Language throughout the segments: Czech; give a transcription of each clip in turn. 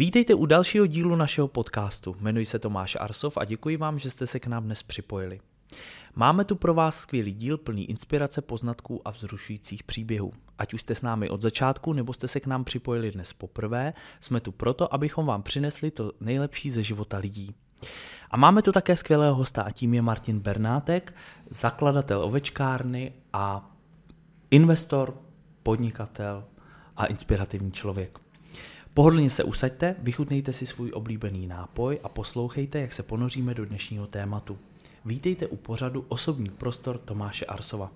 Vítejte u dalšího dílu našeho podcastu. Jmenuji se Tomáš Arsov a děkuji vám, že jste se k nám dnes připojili. Máme tu pro vás skvělý díl plný inspirace, poznatků a vzrušujících příběhů. Ať už jste s námi od začátku, nebo jste se k nám připojili dnes poprvé, jsme tu proto, abychom vám přinesli to nejlepší ze života lidí. A máme tu také skvělého hosta a tím je Martin Bernátek, zakladatel ovečkárny a investor, podnikatel a inspirativní člověk. Pohodlně se usaďte, vychutnejte si svůj oblíbený nápoj a poslouchejte, jak se ponoříme do dnešního tématu. Vítejte u pořadu Osobní prostor Tomáše Arsova.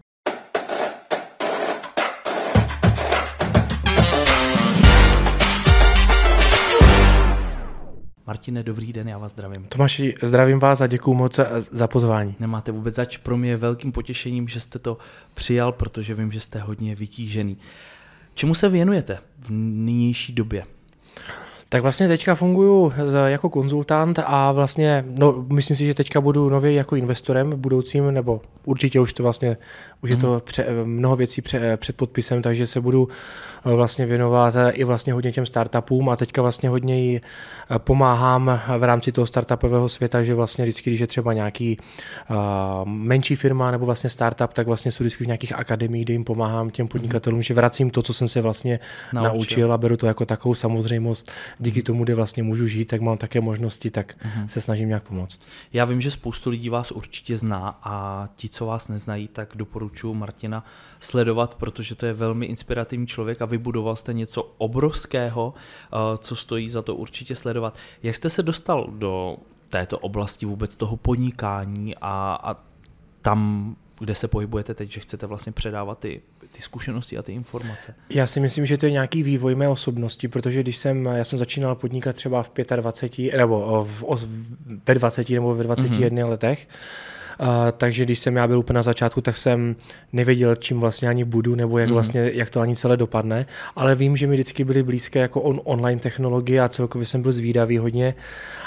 Martine, dobrý den, já vás zdravím. Tomáši, zdravím vás a děkuji moc za, pozvání. Nemáte vůbec zač, pro mě je velkým potěšením, že jste to přijal, protože vím, že jste hodně vytížený. Čemu se věnujete v nynější době? Tak vlastně teďka funguji jako konzultant a vlastně, no, myslím si, že teďka budu nově jako investorem budoucím, nebo určitě už to vlastně, už mm. je to mhm. pře, mnoho věcí pře, před podpisem, takže se budu vlastně věnovat eh, i vlastně hodně těm startupům a teďka vlastně hodně jí eh, pomáhám v rámci toho startupového světa, že vlastně vždycky, když je třeba nějaký uh, menší firma nebo vlastně startup, tak vlastně jsou vždycky v nějakých akademiích, kde jim pomáhám těm mhm. podnikatelům, že vracím to, co jsem se vlastně naučil. naučil a beru to jako takovou samozřejmost díky tomu, kde vlastně můžu žít, tak mám také možnosti, tak uh-huh. se snažím nějak pomoct. Já vím, že spoustu lidí vás určitě zná a ti, co vás neznají, tak doporučuji Martina sledovat, protože to je velmi inspirativní člověk a vybudoval jste něco obrovského, eh, co stojí za to určitě sledovat. Jak jste se dostal do této oblasti vůbec toho podnikání a, a tam kde se pohybujete teď, že chcete vlastně předávat ty, ty zkušenosti a ty informace? Já si myslím, že to je nějaký vývoj mé osobnosti, protože když jsem, já jsem začínal podnikat třeba v 25, nebo v, ve 20 nebo ve 21 mm-hmm. letech, Uh, takže když jsem já byl úplně na začátku, tak jsem nevěděl, čím vlastně ani budu, nebo jak, mm. vlastně, jak to ani celé dopadne, ale vím, že mi vždycky byly blízké jako on, online technologie a celkově jsem byl zvídavý hodně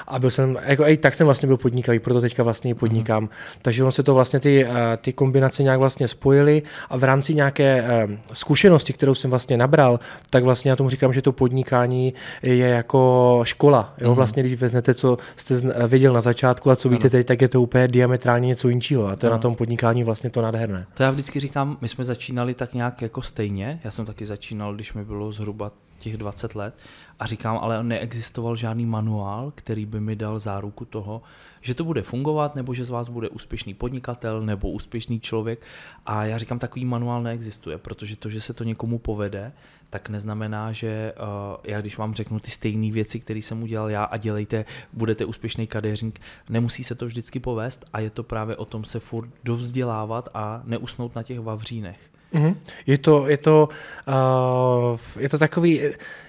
a byl jsem, jako i tak jsem vlastně byl podnikavý, proto teďka vlastně i podnikám. Mm. Takže ono se to vlastně ty, eh, ty kombinace nějak vlastně spojily a v rámci nějaké uh, zkušenosti, kterou jsem vlastně nabral, tak vlastně já tomu říkám, že to podnikání je jako škola. Jo? Mm. Vlastně, když vezmete, co jste viděl na začátku a co víte teď, tak je to úplně diametrálně něco jiného a to je na tom podnikání vlastně to nádherné. To já vždycky říkám, my jsme začínali tak nějak jako stejně, já jsem taky začínal, když mi bylo zhruba těch 20 let a říkám, ale neexistoval žádný manuál, který by mi dal záruku toho, že to bude fungovat, nebo že z vás bude úspěšný podnikatel nebo úspěšný člověk. A já říkám, takový manuál neexistuje, protože to, že se to někomu povede, tak neznamená, že uh, já když vám řeknu ty stejné věci, které jsem udělal já a dělejte, budete úspěšný kadeřník, nemusí se to vždycky povést a je to právě o tom se furt dovzdělávat a neusnout na těch vavřínech. Mm-hmm. Je to, je to, uh, je to takový,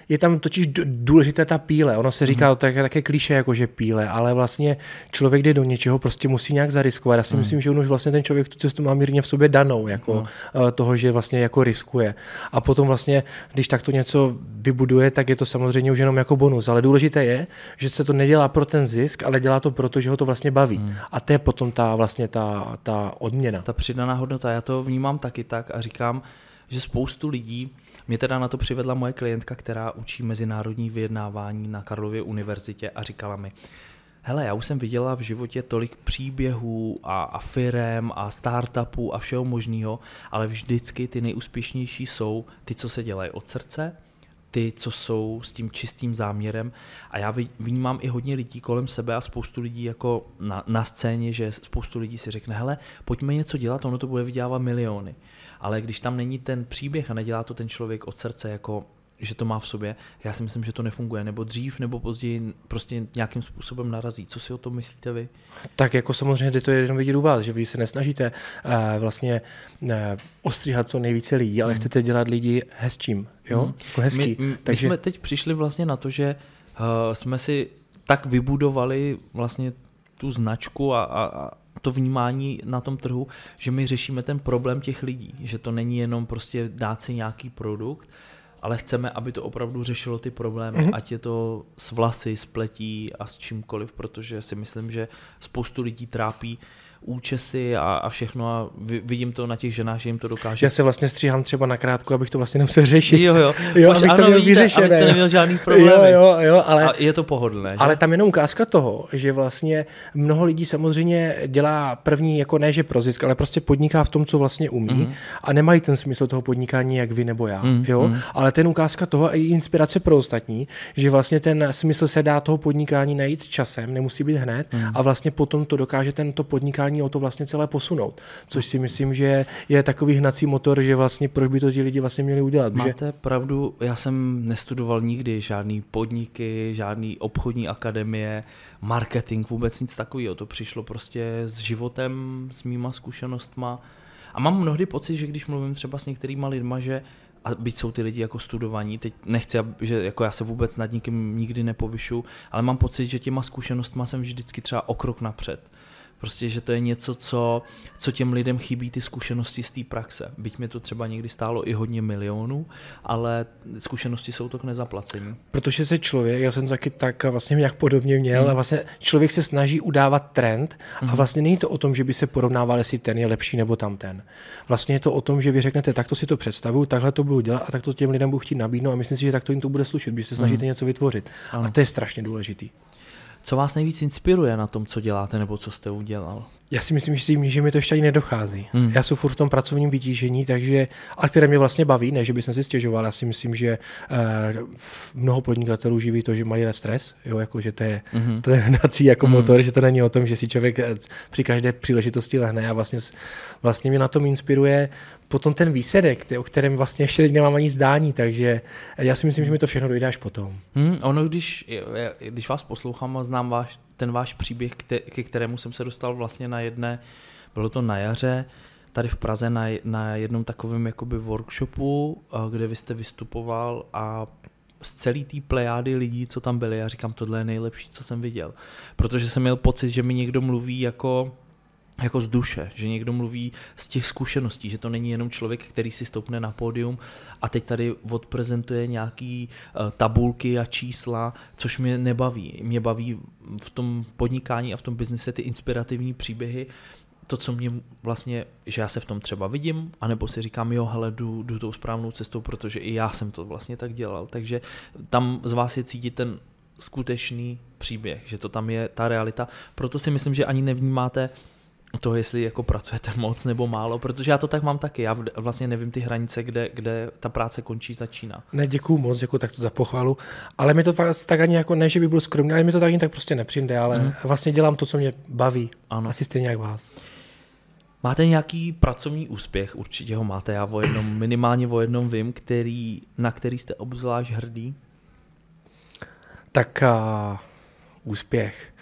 je tam totiž důležitá ta píle. Ono se říká, mm. to je také kliše jako že píle, ale vlastně člověk jde do něčeho, prostě musí nějak zariskovat. Já si mm. myslím, že on už vlastně ten člověk tu cestu má mírně v sobě danou, jako mm. toho, že vlastně jako riskuje. A potom vlastně, když takto něco vybuduje, tak je to samozřejmě už jenom jako bonus. Ale důležité je, že se to nedělá pro ten zisk, ale dělá to proto, že ho to vlastně baví. Mm. A to je potom ta vlastně ta, ta odměna. Ta přidaná hodnota, já to vnímám taky tak a říkám, že spoustu lidí mě teda na to přivedla moje klientka, která učí mezinárodní vyjednávání na Karlově univerzitě a říkala mi, hele, já už jsem viděla v životě tolik příběhů a, a firem a startupů a všeho možného, ale vždycky ty nejúspěšnější jsou ty, co se dělají od srdce, ty, co jsou s tím čistým záměrem. A já vnímám i hodně lidí kolem sebe a spoustu lidí jako na, na scéně, že spoustu lidí si řekne, hele, pojďme něco dělat, ono to bude vydělávat miliony ale když tam není ten příběh a nedělá to ten člověk od srdce, jako že to má v sobě, já si myslím, že to nefunguje, nebo dřív, nebo později prostě nějakým způsobem narazí. Co si o tom myslíte vy? Tak jako samozřejmě jde to jenom vidět u vás, že vy se nesnažíte uh, vlastně uh, ostříhat co nejvíce lidí, ale hmm. chcete dělat lidi hezčím, jo? Hmm. Jako hezký. My, my, Takže... my jsme teď přišli vlastně na to, že uh, jsme si tak vybudovali vlastně tu značku a, a, to vnímání na tom trhu, že my řešíme ten problém těch lidí, že to není jenom prostě dát si nějaký produkt, ale chceme, aby to opravdu řešilo ty problémy, mm-hmm. ať je to s vlasy, s pletí a s čímkoliv, protože si myslím, že spoustu lidí trápí účesy a, a všechno a vidím to na těch ženách, že jim to dokáže. Já se vlastně stříhám třeba na krátku, abych to vlastně nemusel řešit. Jo, jo. jo abych ano, to měl vyřešené. Abyste neměl žádný problém. Jo, jo, jo, ale, a je to pohodlné. Že? Ale tam jenom ukázka toho, že vlastně mnoho lidí samozřejmě dělá první, jako ne, že pro zisk, ale prostě podniká v tom, co vlastně umí mm. a nemají ten smysl toho podnikání, jak vy nebo já. Mm. Jo? Mm. Ale ten ukázka toho a i inspirace pro ostatní, že vlastně ten smysl se dá toho podnikání najít časem, nemusí být hned mm. a vlastně potom to dokáže tento podnikání o to vlastně celé posunout. Což si myslím, že je takový hnací motor, že vlastně proč by to ti lidi vlastně měli udělat. Máte že... pravdu, já jsem nestudoval nikdy žádný podniky, žádný obchodní akademie, marketing, vůbec nic takového. To přišlo prostě s životem, s mýma zkušenostma. A mám mnohdy pocit, že když mluvím třeba s některýma lidma, že a byť jsou ty lidi jako studovaní, teď nechci, že jako já se vůbec nad nikým nikdy nepovyšu, ale mám pocit, že těma zkušenostma jsem vždycky třeba o krok napřed. Prostě, že to je něco, co, co těm lidem chybí, ty zkušenosti z té praxe. Byť mi to třeba někdy stálo i hodně milionů, ale zkušenosti jsou to k nezaplacení. Protože se člověk, já jsem taky tak vlastně nějak podobně měl, hmm. a vlastně člověk se snaží udávat trend a hmm. vlastně není to o tom, že by se porovnával, jestli ten je lepší nebo tamten. Vlastně je to o tom, že vy řeknete, takto si to představuju, takhle to budu dělat a tak to těm lidem budu chtít nabídnout a myslím si, že takto jim to bude slušet, když se snažíte hmm. něco vytvořit. Ano. A to je strašně důležitý. Co vás nejvíc inspiruje na tom, co děláte nebo co jste udělal? Já si myslím, že, že mi to ještě ani nedochází. Hmm. Já jsem furt v tom pracovním vytížení, takže, a které mě vlastně baví, ne, že bych si stěžoval. Já si myslím, že uh, mnoho podnikatelů živí to, že mají stres, jo, jako, že to je, hmm. to je hnací jako hmm. motor, že to není o tom, že si člověk eh, při každé příležitosti lehne a vlastně, vlastně mě na tom inspiruje potom ten výsledek, o kterém vlastně ještě teď nemám ani zdání, takže já si myslím, že mi to všechno dojde až potom. Hmm, ono, když, když vás poslouchám a znám váš, ten váš příběh, ke kterému jsem se dostal vlastně na jedné, bylo to na jaře, tady v Praze na, na jednom takovém jakoby workshopu, kde vy jste vystupoval a z celé té plejády lidí, co tam byli, já říkám, tohle je nejlepší, co jsem viděl. Protože jsem měl pocit, že mi někdo mluví jako jako z duše, že někdo mluví z těch zkušeností, že to není jenom člověk, který si stoupne na pódium a teď tady odprezentuje nějaký uh, tabulky a čísla, což mě nebaví. Mě baví v tom podnikání a v tom biznise ty inspirativní příběhy, to, co mě vlastně, že já se v tom třeba vidím, anebo si říkám, jo, hele, jdu, jdu tou správnou cestou, protože i já jsem to vlastně tak dělal. Takže tam z vás je cítit ten skutečný příběh, že to tam je ta realita. Proto si myslím, že ani nevnímáte to, jestli jako pracujete moc nebo málo, protože já to tak mám taky. Já vlastně nevím ty hranice, kde, kde ta práce končí, začíná. Ne, děkuju moc, děkuju takto za pochvalu, ale mi to tak ani jako, ne, že by byl skromný, ale mi to tak ani tak prostě nepřijde, ale mm. vlastně dělám to, co mě baví. Ano. Asi stejně jak vás. Máte nějaký pracovní úspěch? Určitě ho máte, já o jednom, minimálně o jednom vím, který, na který jste obzvlášť hrdý? Tak uh, úspěch.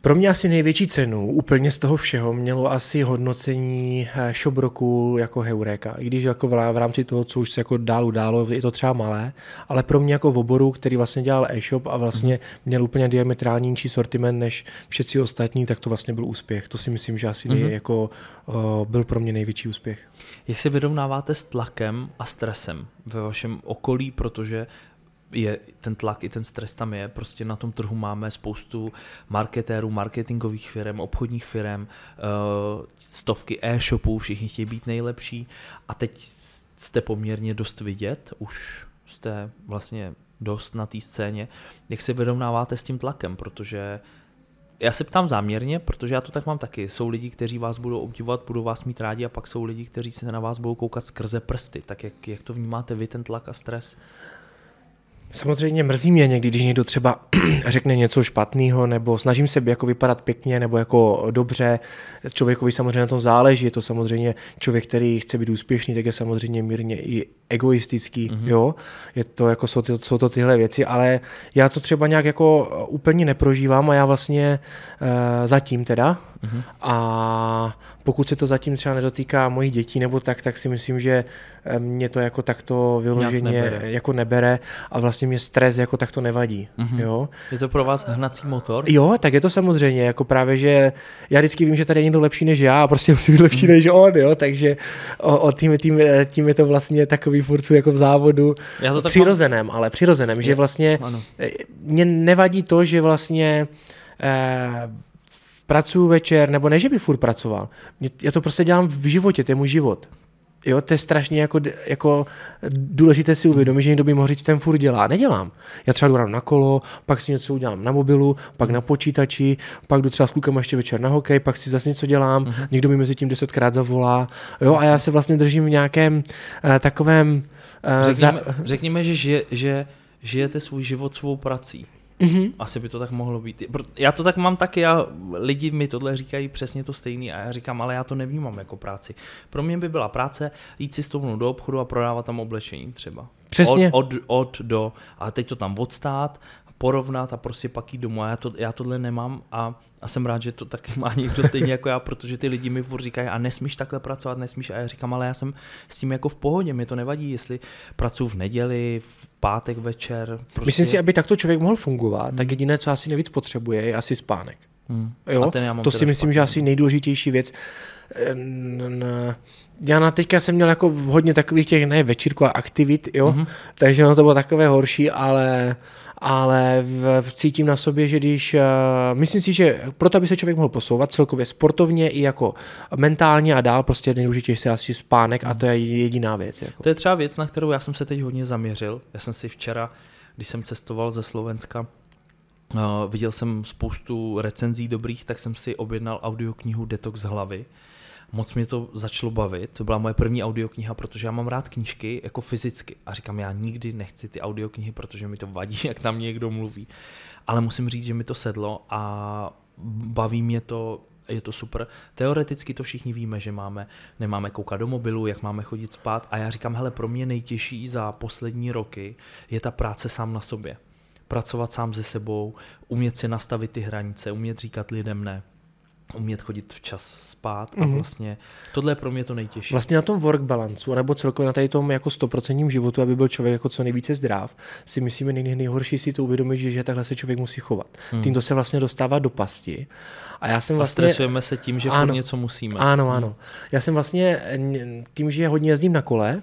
Pro mě asi největší cenu úplně z toho všeho mělo asi hodnocení eh, shop roku jako Heureka. I když jako v rámci toho, co už se jako dál událo, je to třeba malé, ale pro mě jako v oboru, který vlastně dělal e-shop a vlastně mhm. měl úplně diametrální nižší sortiment než všetci ostatní, tak to vlastně byl úspěch. To si myslím, že asi mm-hmm. jako uh, byl pro mě největší úspěch. Jak se vyrovnáváte s tlakem a stresem ve vašem okolí, protože je ten tlak i ten stres tam je. Prostě na tom trhu máme spoustu marketérů, marketingových firm, obchodních firm, eh, stovky e-shopů, všichni chtějí být nejlepší a teď jste poměrně dost vidět, už jste vlastně dost na té scéně. Jak se vyrovnáváte s tím tlakem, protože já se ptám záměrně, protože já to tak mám taky. Jsou lidi, kteří vás budou obdivovat, budou vás mít rádi a pak jsou lidi, kteří se na vás budou koukat skrze prsty. Tak jak, jak to vnímáte vy, ten tlak a stres? Samozřejmě mrzí mě někdy, když někdo třeba řekne něco špatného, nebo snažím se jako vypadat pěkně nebo jako dobře. Člověkovi samozřejmě na tom záleží, je to samozřejmě člověk, který chce být úspěšný, tak je samozřejmě mírně i egoistický, mm-hmm. jo. Je to jako jsou, ty, jsou to tyhle věci, ale já to třeba nějak jako úplně neprožívám a já vlastně uh, zatím teda mm-hmm. a pokud se to zatím třeba nedotýká mojich dětí nebo tak, tak si myslím, že eh, mě to jako takto vyloženě nebere. jako nebere a vlastně mě stres jako takto nevadí. Mm-hmm. Jo? Je to pro vás hnací motor? Jo, tak je to samozřejmě, jako právě, že já vždycky vím, že tady je někdo lepší než já a prostě musím být lepší mm-hmm. než on, jo, takže o, o tím, tím, tím, je to vlastně takový furcu jako v závodu já to přirozeném, mám... ale přirozeném, je. že vlastně ano. Eh, mě nevadí to, že vlastně eh, pracuji večer, nebo ne, že bych furt pracoval. Já to prostě dělám v životě, to je můj život. Jo, to je strašně jako, jako důležité si uvědomit, že někdo by mohl říct, ten furt dělá. Nedělám. Já třeba jdu ráno na kolo, pak si něco udělám na mobilu, pak na počítači, pak jdu třeba s klukama ještě večer na hokej, pak si zase něco dělám, uh-huh. někdo mi mezi tím desetkrát zavolá. Jo, a já se vlastně držím v nějakém uh, takovém... Uh, Řekněme, řekněme že, žije, že žijete svůj život svou prací. Mhm. Asi by to tak mohlo být. Já to tak mám taky, já, lidi mi tohle říkají přesně to stejný a já říkám, ale já to nevnímám jako práci. Pro mě by byla práce jít si stoupnout do obchodu a prodávat tam oblečení třeba. Přesně. Od, od, od do, a teď to tam odstát, porovnat a prostě pak jít domů. A já, to, já tohle nemám a, a jsem rád, že to taky má někdo stejně jako já, protože ty lidi mi furt říkají, a nesmíš takhle pracovat, nesmíš. A já říkám, ale já jsem s tím jako v pohodě, mě to nevadí, jestli pracuji v neděli, v pátek večer. Prostě... Myslím si, aby takto člověk mohl fungovat, tak jediné, co asi nejvíc potřebuje, je asi spánek. Hmm. Jo? To si myslím, špatný. že asi nejdůležitější věc. Já na teďka jsem měl jako hodně takových těch, ne večírků a aktivit, jo, Mhm. mm-hmm. takže ono to bylo takové horší, ale ale v, cítím na sobě, že když, uh, myslím si, že proto, aby se člověk mohl posouvat celkově sportovně i jako mentálně a dál, prostě nejdůležitější je asi spánek a to je jediná věc. Jako. To je třeba věc, na kterou já jsem se teď hodně zaměřil. Já jsem si včera, když jsem cestoval ze Slovenska, uh, viděl jsem spoustu recenzí dobrých, tak jsem si objednal audioknihu Detox hlavy. Moc mě to začalo bavit, to byla moje první audiokniha, protože já mám rád knížky jako fyzicky a říkám, já nikdy nechci ty audioknihy, protože mi to vadí, jak tam někdo mluví. Ale musím říct, že mi to sedlo a baví mě to, je to super. Teoreticky to všichni víme, že máme, nemáme koukat do mobilu, jak máme chodit spát a já říkám, hele, pro mě nejtěžší za poslední roky je ta práce sám na sobě. Pracovat sám se sebou, umět si nastavit ty hranice, umět říkat lidem ne, umět chodit včas spát a Mhm. vlastně tohle je pro mě to nejtěžší. Vlastně na tom work balanceu, nebo celkově na tady tom jako stoprocentním životu, aby byl člověk jako co nejvíce zdrav, si myslíme nej, nejhorší si to uvědomit, že, že takhle se člověk musí chovat. Hmm. Tímto se vlastně dostává do pasti. A já jsem A vlastně... stresujeme se tím, že Ano. něco musíme. Ano, ano. Já jsem vlastně tím, že hodně jezdím na kole,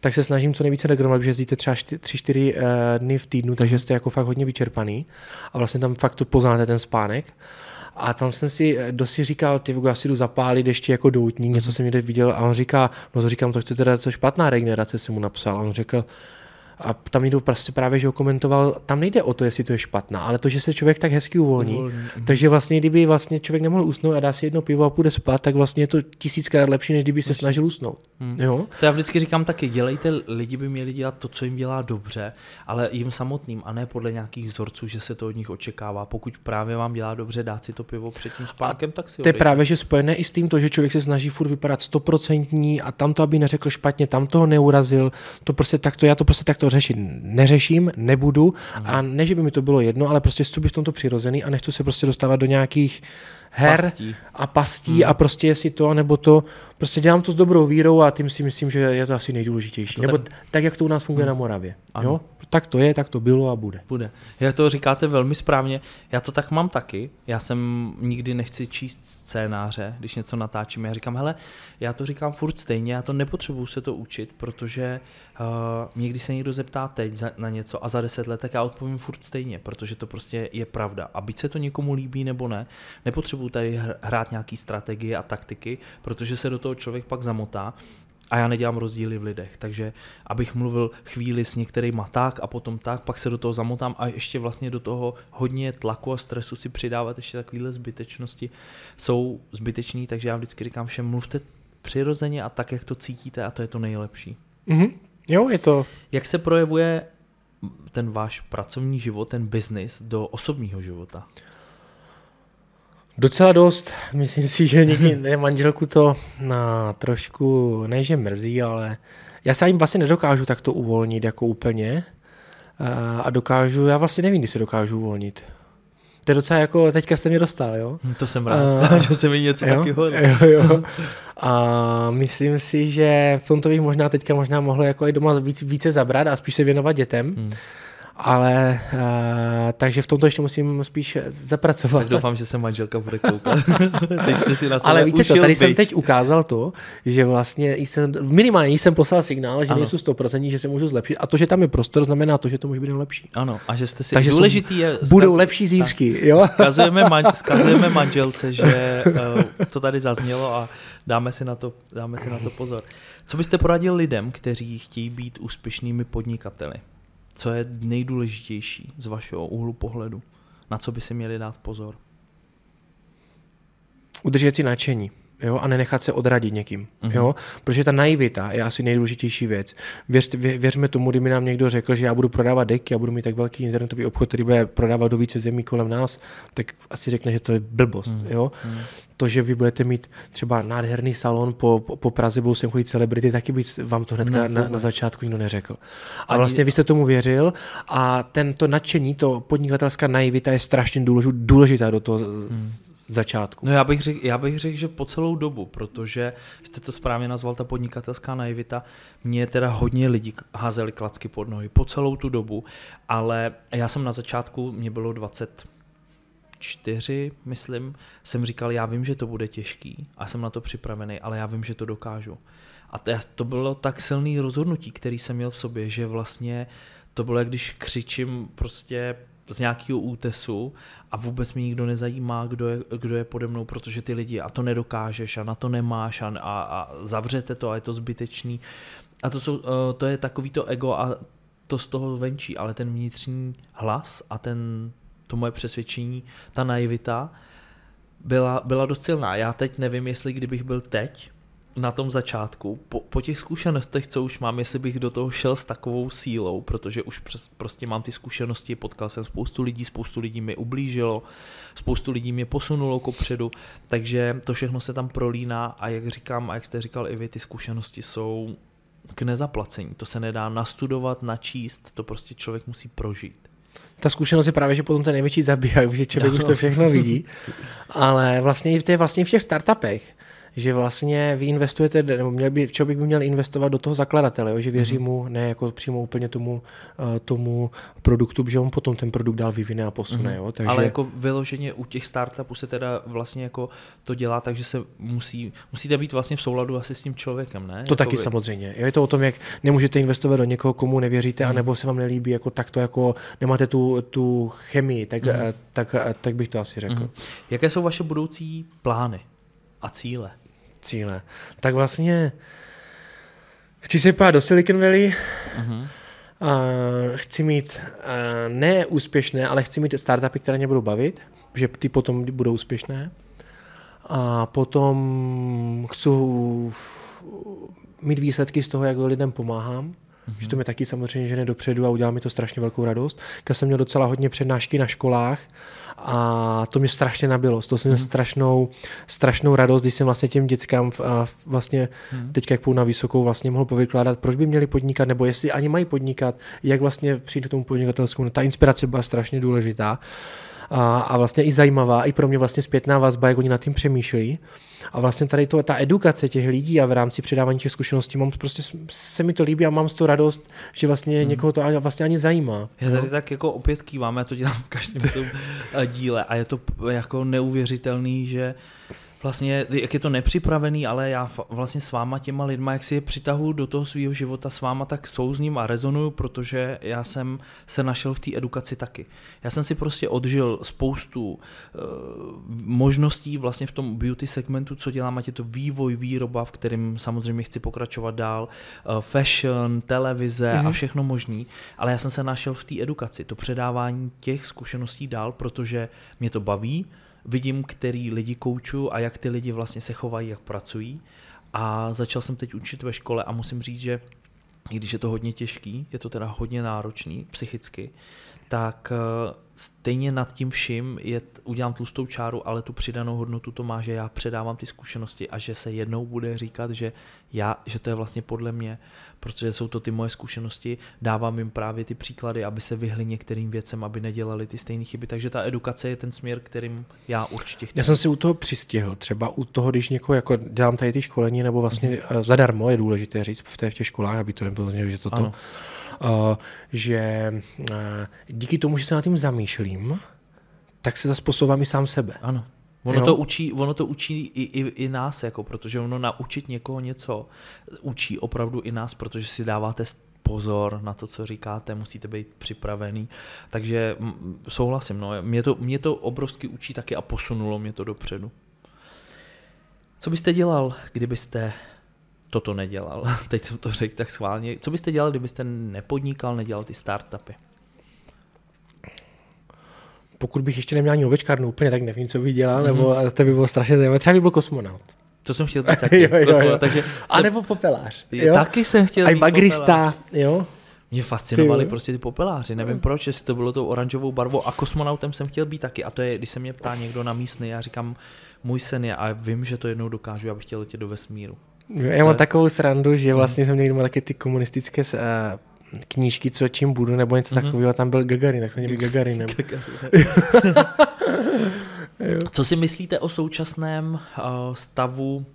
tak se snažím co nejvíce degrovat, že jezdíte třeba 3-4 dny v týdnu, takže jste jako fakt hodně vyčerpaný a vlastně tam fakt to poznáte ten spánek. A tam jsem si, eh, dost si říkal, ty já si jdu zapálit ještě jako doutník, něco jsem někde viděl a on říká, no to říkám, to chce teda co špatná regenerace, jsem mu napsal. A on řekl, a tam někdo prostě právě, že ho komentoval, tam nejde o to, jestli to je špatná, ale to, že se člověk tak hezky uvolní. Uvolní, Takže vlastně, kdyby vlastně člověk nemohl usnout a dá si jedno pivo a půjde spát, tak vlastně je to tisíckrát lepší, než kdyby se snažil usnout. Hmm. Jo? To já vždycky říkám taky, dělejte, lidi by měli dělat to, co jim dělá dobře, ale jim samotným a ne podle nějakých vzorců, že se to od nich očekává. Pokud právě vám dělá dobře dát si to pivo před tím spánkem, tak si To je právě, že spojené i s tím to, že člověk se snaží furt vypadat stoprocentní a tam to, aby neřekl špatně, tam toho neurazil, to prostě takto, já to prostě takto řešit neřeším, nebudu a ne, že by mi to bylo jedno, ale prostě chci být v tomto přirozený a nechci se prostě dostávat do nějakých her Pastí. a pastí a prostě jestli to, nebo to, prostě dělám to s dobrou vírou a tím si myslím, že je to asi nejdůležitější. To nebo tak- tak, jak to u nás funguje na Moravě. Ano. Jo? Tak to je, tak to bylo a bude. Bude. Já to říkáte velmi správně. Já to tak mám taky. Já jsem nikdy nechci číst scénáře, když něco natáčím. Já říkám, hele, já to říkám furt stejně, já to nepotřebuju se to učit, protože uh, mě když se někdo zeptá teď za, na něco a za deset let, tak já odpovím furt stejně, protože to prostě je pravda. A byť se to někomu líbí nebo ne, nepotřebuju tady hr- hrát nějaký strategie a taktiky, protože se do toho člověk pak zamotá a já nedělám rozdíly v lidech, takže abych mluvil chvíli s některýma tak a potom tak, pak se do toho zamotám a ještě vlastně do toho hodně tlaku a stresu si přidávat ještě takovéhle zbytečnosti jsou zbytečný, takže já vždycky říkám všem, mluvte přirozeně a tak, jak to cítíte a to je to nejlepší. Mhm. Jo, je to, Jak se projevuje ten váš pracovní život, ten biznis do osobního života? Docela dost. Myslím si, že někdy ne, manželku to na trošku, ne že mrzí, ale já se jim vlastně nedokážu takto uvolnit jako úplně. A- A dokážu, já vlastně nevím, kdy se dokážu uvolnit. To je docela jako, teďka jste mě dostal, jo? Hm, To jsem rád, Eh, že se mi něco jo? takového jo, jo. A myslím si, že v tomto bych možná teďka možná mohl jako i doma víc, více zabrat a spíš se věnovat dětem. Hmm. Ale uh, takže v tomto ještě musím spíš zapracovat. Tak doufám, že se manželka bude koukat. teď jste si na sebe ale víte co, tady byč. jsem teď ukázal to, že vlastně jsem, minimálně jsem poslal signál, že Ano. nejsou 100%, že se můžu zlepšit a to, že tam je prostor, znamená to, že to může být lepší. Ano, a že jste si... Takže důležitý je... Budou zkaz- lepší zítřky, jo? Skazujeme, man, skazujeme manželce, že uh, to tady zaznělo a dáme si, na to, dáme si na to pozor. Co byste poradil lidem, kteří chtějí být úspěšnými podnikateli? Co je nejdůležitější z vašeho úhlu pohledu? Na co by si měli dát pozor? udržet si nadšení. Jo, a nenechat se odradit někým. Mhm. Mm-hmm. Jo, protože ta naivita je asi nejdůležitější věc. Věř, vě, věřme tomu, kdyby nám někdo řekl, že já budu prodávat deky, já budu mít tak velký internetový obchod, který bude prodávat do více zemí kolem nás, tak asi řekne, že to je blbost. Mhm. Mm. Jo? To, že vy budete mít třeba nádherný salon po, po, po Praze, budou sem chodit celebrity, taky by vám to hned Ne, na, na, začátku nikdo neřekl. A vlastně vy jste tomu věřil a tento nadšení, to podnikatelská naivita je strašně důležitá, důležitá do toho mm. Začátku. No já bych řekl, já bych řekl, že po celou dobu, protože jste to správně nazval, ta podnikatelská naivita, mě teda hodně lidí házeli klacky pod nohy po celou tu dobu, ale já jsem na začátku, mě bylo 24, myslím, jsem říkal, já vím, že to bude těžký a jsem na to připravený, ale já vím, že to dokážu. A to, to bylo tak silný rozhodnutí, který jsem měl v sobě, že vlastně to bylo, jak když křičím prostě z nějakého útesu a vůbec mi nikdo nezajímá, kdo je, kdo je pode mnou, protože ty lidi a to nedokážeš a na to nemáš a, a, a zavřete to a je to zbytečný. A to, jsou, uh, to je takový to ego a to z toho venčí, ale ten vnitřní hlas a ten, to moje přesvědčení, ta naivita byla, byla dost silná. Já teď nevím, jestli kdybych byl teď na tom začátku, po, po těch zkušenostech, co už mám, jestli bych do toho šel s takovou sílou, protože už přes, prostě mám ty zkušenosti, potkal jsem spoustu lidí, spoustu lidí mi ublížilo, spoustu lidí mě posunulo kopředu, takže to všechno se tam prolíná a jak říkám, a jak jste říkal i vy, ty zkušenosti jsou k nezaplacení. To se nedá nastudovat, načíst, to prostě člověk musí prožít. Ta zkušenost je právě, že potom ten největší zabiják, že člověk už to všechno vidí. Ale vlastně to je vlastně v těch startupech, že vlastně vy investujete, nebo měl by, člověk by měl investovat do toho zakladatele, jo, že věří Mhm. mu, ne jako přímo úplně tomu, uh, tomu produktu, že on potom ten produkt dál vyvine a posune. Jo, takže... Ale jako vyloženě u těch startupů se teda vlastně jako to dělá, takže se musí, musíte být vlastně v souladu asi s tím člověkem, ne? To jako taky vy. samozřejmě. Jo, je to o tom, jak nemůžete investovat do někoho, komu nevěříte, Mhm. anebo se vám nelíbí, jako tak to jako nemáte tu, tu chemii, tak, Mhm. mm. tak, tak, tak bych to asi řekl. Mhm. Jaké jsou vaše budoucí plány a cíle? Cíle. Tak vlastně chci se pát do Silicon Valley, Mhm. a chci mít a ne úspěšné, ale chci mít startupy, které mě budou bavit, že ty potom budou úspěšné. A potom chci mít výsledky z toho, jak lidem pomáhám. Mm-hmm. Že to mi taky samozřejmě žene dopředu a udělá mi to strašně velkou radost. Já jsem měl docela hodně přednášky na školách a to mě strašně nabilo. Toho jsem měl Mhm. strašnou, strašnou radost, když jsem vlastně těm dětskám v- a v- vlastně Mhm. teď, jak půjdu na vysokou, vlastně mohl povykládat, proč by měli podnikat, nebo jestli ani mají podnikat, jak vlastně přijít k tomu podnikatelskému. Ta inspirace byla strašně důležitá a, a vlastně i zajímavá, i pro mě vlastně zpětná vazba, jak oni nad tím přemýšlí. A vlastně tady to, ta edukace těch lidí a v rámci předávání těch zkušeností, mám prostě, se mi to líbí a mám z toho radost, že vlastně hmm. někoho to ani- vlastně ani zajímá. Já tady tak jako opět kývám, já to dělám v každém tom díle a je to jako neuvěřitelný, že vlastně, jak je to nepřipravený, ale já vlastně s váma těma lidma, jak si je přitahuji do toho svého života s váma, tak souzním a rezonuju, protože já jsem se našel v té edukaci taky. Já jsem si prostě odžil spoustu uh, možností vlastně v tom beauty segmentu, co dělám, ať je to vývoj, výroba, v kterém samozřejmě chci pokračovat dál, uh, fashion, televize mm-hmm. a Mhm. všechno možný, ale já jsem se našel v té edukaci, to předávání těch zkušeností dál, protože mě to baví, vidím, který lidi kouču a jak ty lidi vlastně se chovají, jak pracují. A začal jsem teď učit ve škole a musím říct, že i když je to hodně těžký, je to teda hodně náročný psychicky, tak eh, stejně nad tím vším je, udělám tlustou čáru, ale tu přidanou hodnotu to má, že já předávám ty zkušenosti a že se jednou bude říkat, že já, že to je vlastně podle mě, protože jsou to ty moje zkušenosti, dávám jim právě ty příklady, aby se vyhli některým věcem, aby nedělali ty stejné chyby. Takže ta edukace je ten směr, kterým já určitě chci. Já jsem si u toho přistihl, třeba u toho, když někoho jako dělám tady ty školení, nebo vlastně mm-hmm. zadarmo, je důležité říct v, té, v těch školách, aby to nebylo, že toto. Ano. Že uh, díky tomu, že se nad tím zamýšlím, tak se zase posouvám i sám sebe. Ano. Ono to, učí, ono to učí i, i, i nás, jako, protože ono naučit někoho něco učí opravdu i nás, protože si dáváte pozor na to, co říkáte, musíte být připravený. Takže souhlasím, no, mě, to, mě to obrovsky učí taky a posunulo mě to dopředu. Co byste dělal, kdybyste toto nedělal? Teď jsem to řekl tak schválně. Co byste dělal, kdybyste nepodnikal, nedělal ty startupy? Pokud bych ještě neměl ani ovečkárnu úplně, tak nevím, co bych dělal, mm-hmm. nebo to by bylo strašně zajímavé. Třeba by byl kosmonaut. To jsem chtěl být taky. jo, jo, jo. Takže a nebo popelář. Jo? Taky jsem chtěl být bagrista, jo. Mě fascinovali ty, prostě ty popeláři, nevím proč, jestli to bylo tou oranžovou barvou a kosmonautem jsem chtěl být taky a to je, když se mě ptá někdo na místny, já říkám, můj sen je a vím, že to jednou dokážu, já bych chtěl letět do vesmíru. Já mám takovou srandu, že vlastně jsem někdy měl taky ty komunistické uh, knížky, co čím budu, nebo něco mm-hmm. takového, tam byl Gagarin, tak jsem měl Gagarinem. co si myslíte o současném uh, stavu,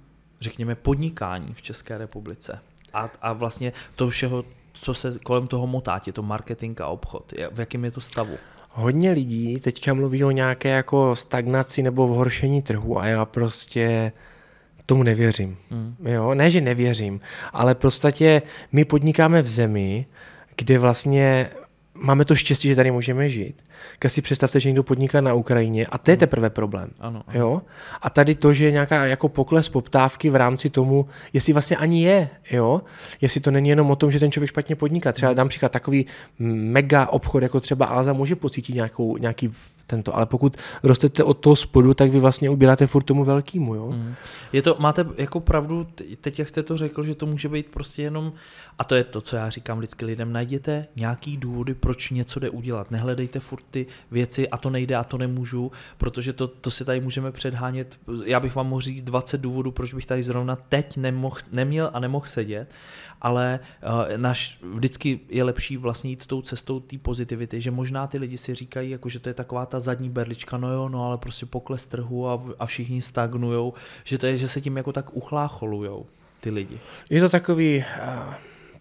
řekněme, podnikání v České republice? A, a vlastně to všeho, co se kolem toho motá, je to marketing a obchod. V jakém je to stavu? Hodně lidí teďka mluví o nějaké jako stagnaci nebo vhoršení trhu a já prostě tomu nevěřím. Hmm. Jo, ne, že nevěřím, ale prostě my podnikáme v zemi, kde vlastně máme to štěstí, že tady můžeme žít. Když si představte, že někdo podniká na Ukrajině a to je teprve problém. Ano, ano. Jo? A tady to, že je nějaká jako pokles poptávky v rámci tomu, jestli vlastně ani je, jo? jestli to není jenom o tom, že ten člověk špatně podniká. Třeba dám příklad takový mega obchod, jako třeba Alza může pocítit nějakou, nějaký tento, ale pokud rostete od toho spodu, tak vy vlastně ubíráte furt tomu velkýmu, jo. Mm. Je to, máte jako pravdu, teď jak jste to řekl, že to může být prostě jenom, a to je to, co já říkám vždycky lidem, najděte nějaký důvody, proč něco jde udělat. Nehledejte furt ty věci a to nejde a to nemůžu, protože to, to si tady můžeme předhánět. Já bych vám mohl říct 20 důvodů, proč bych tady zrovna teď nemohl, neměl a nemohl sedět ale uh, naš, vždycky je lepší vlastně jít tou cestou té pozitivity, že možná ty lidi si říkají, jako, že to je taková ta zadní berlička, no jo, no ale prostě pokles trhu a, a všichni stagnujou, že to je, že se tím jako tak uchlácholujou ty lidi. Je to takový... Uh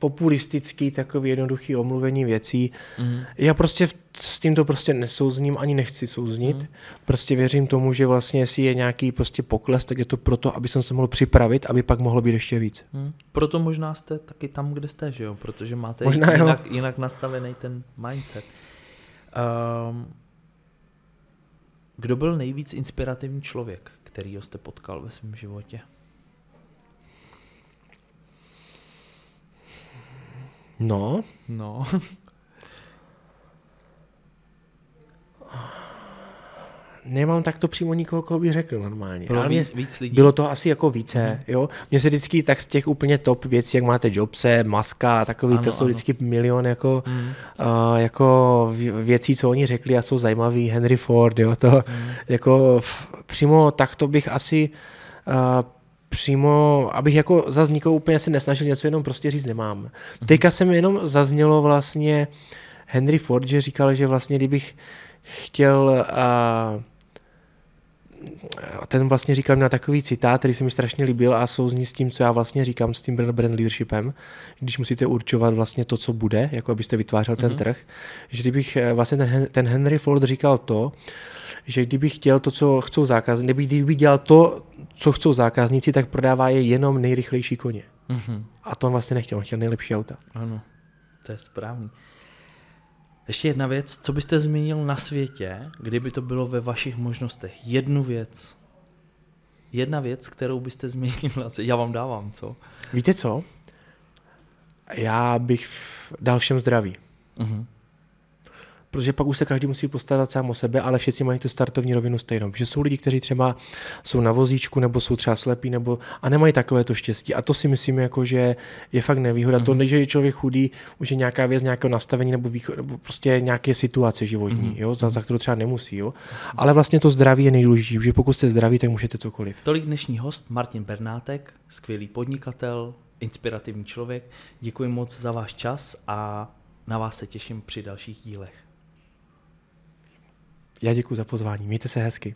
populistický, takový jednoduchý omluvení věcí. Mm. Já prostě s tímto prostě nesouzním, ani nechci souznit. Mm. Prostě věřím tomu, že vlastně jestli je nějaký prostě pokles, tak je to proto, aby jsem se mohl připravit, aby pak mohlo být ještě víc. Mm. Proto možná jste taky tam, kde jste, že jo? Protože máte možná jinak, jinak nastavený ten mindset. Um, kdo byl nejvíc inspirativní člověk, který jste potkal ve svém životě? No. No. Nemám takto přímo nikoho, koho bych řekl normálně. Bylo Ale víc, víc lidí? Bylo to asi jako více, mm. jo. Mně se vždycky tak z těch úplně top věcí, jak máte Jobse, Maska a takový, ano, to jsou ano. vždycky milion jako, mm. uh, jako věcí, co oni řekli a jsou zajímavý. Henry Ford, jo, to mm. jako přímo takto bych asi uh, přímo, abych jako za nikoho úplně se nesnažil něco jenom prostě říct nemám. Mm-hmm. Teďka jsem jenom zaznělo vlastně Henry Ford, že říkal, že vlastně kdybych chtěl uh, ten vlastně říkal na takový citát, který se mi strašně líbil a souzní s tím, co já vlastně říkám s tím brand leadershipem, když musíte určovat vlastně to, co bude, jako abyste vytvářel mm-hmm. ten mhm. trh, že kdybych eh, vlastně ten, ten Henry Ford říkal to, že kdybych chtěl to, co chcou zákazníci, kdyby dělal to, co chcou zákazníci, tak prodává je jenom nejrychlejší koně. Mm-hmm. A to on vlastně nechtěl, on chtěl nejlepší auta. Ano, to je správný. Ještě jedna věc, co byste změnil na světě, kdyby to bylo ve vašich možnostech? Jednu věc. Jedna věc, kterou byste změnil na světě. Já vám dávám, co? Víte co? Já bych dal všem zdraví. Uh-huh protože pak už se každý musí postarat sám o sebe, ale všichni mají tu startovní rovinu stejnou. Že jsou lidi, kteří třeba jsou na vozíčku nebo jsou třeba slepí nebo a nemají takové to štěstí. A to si myslím, jako, že je fakt nevýhoda. Mm-hmm. To, mhm. že je člověk chudý, už je nějaká věc nějakého nastavení nebo, východ, nebo prostě nějaké situace životní, mm-hmm. jo, za, za kterou třeba nemusí. Jo. Ale vlastně to zdraví je nejdůležitější, že pokud jste zdraví, tak můžete cokoliv. Tolik dnešní host Martin Bernátek, skvělý podnikatel, inspirativní člověk. Děkuji moc za váš čas a na vás se těším při dalších dílech. Já děkuji za pozvání. Mějte se hezky.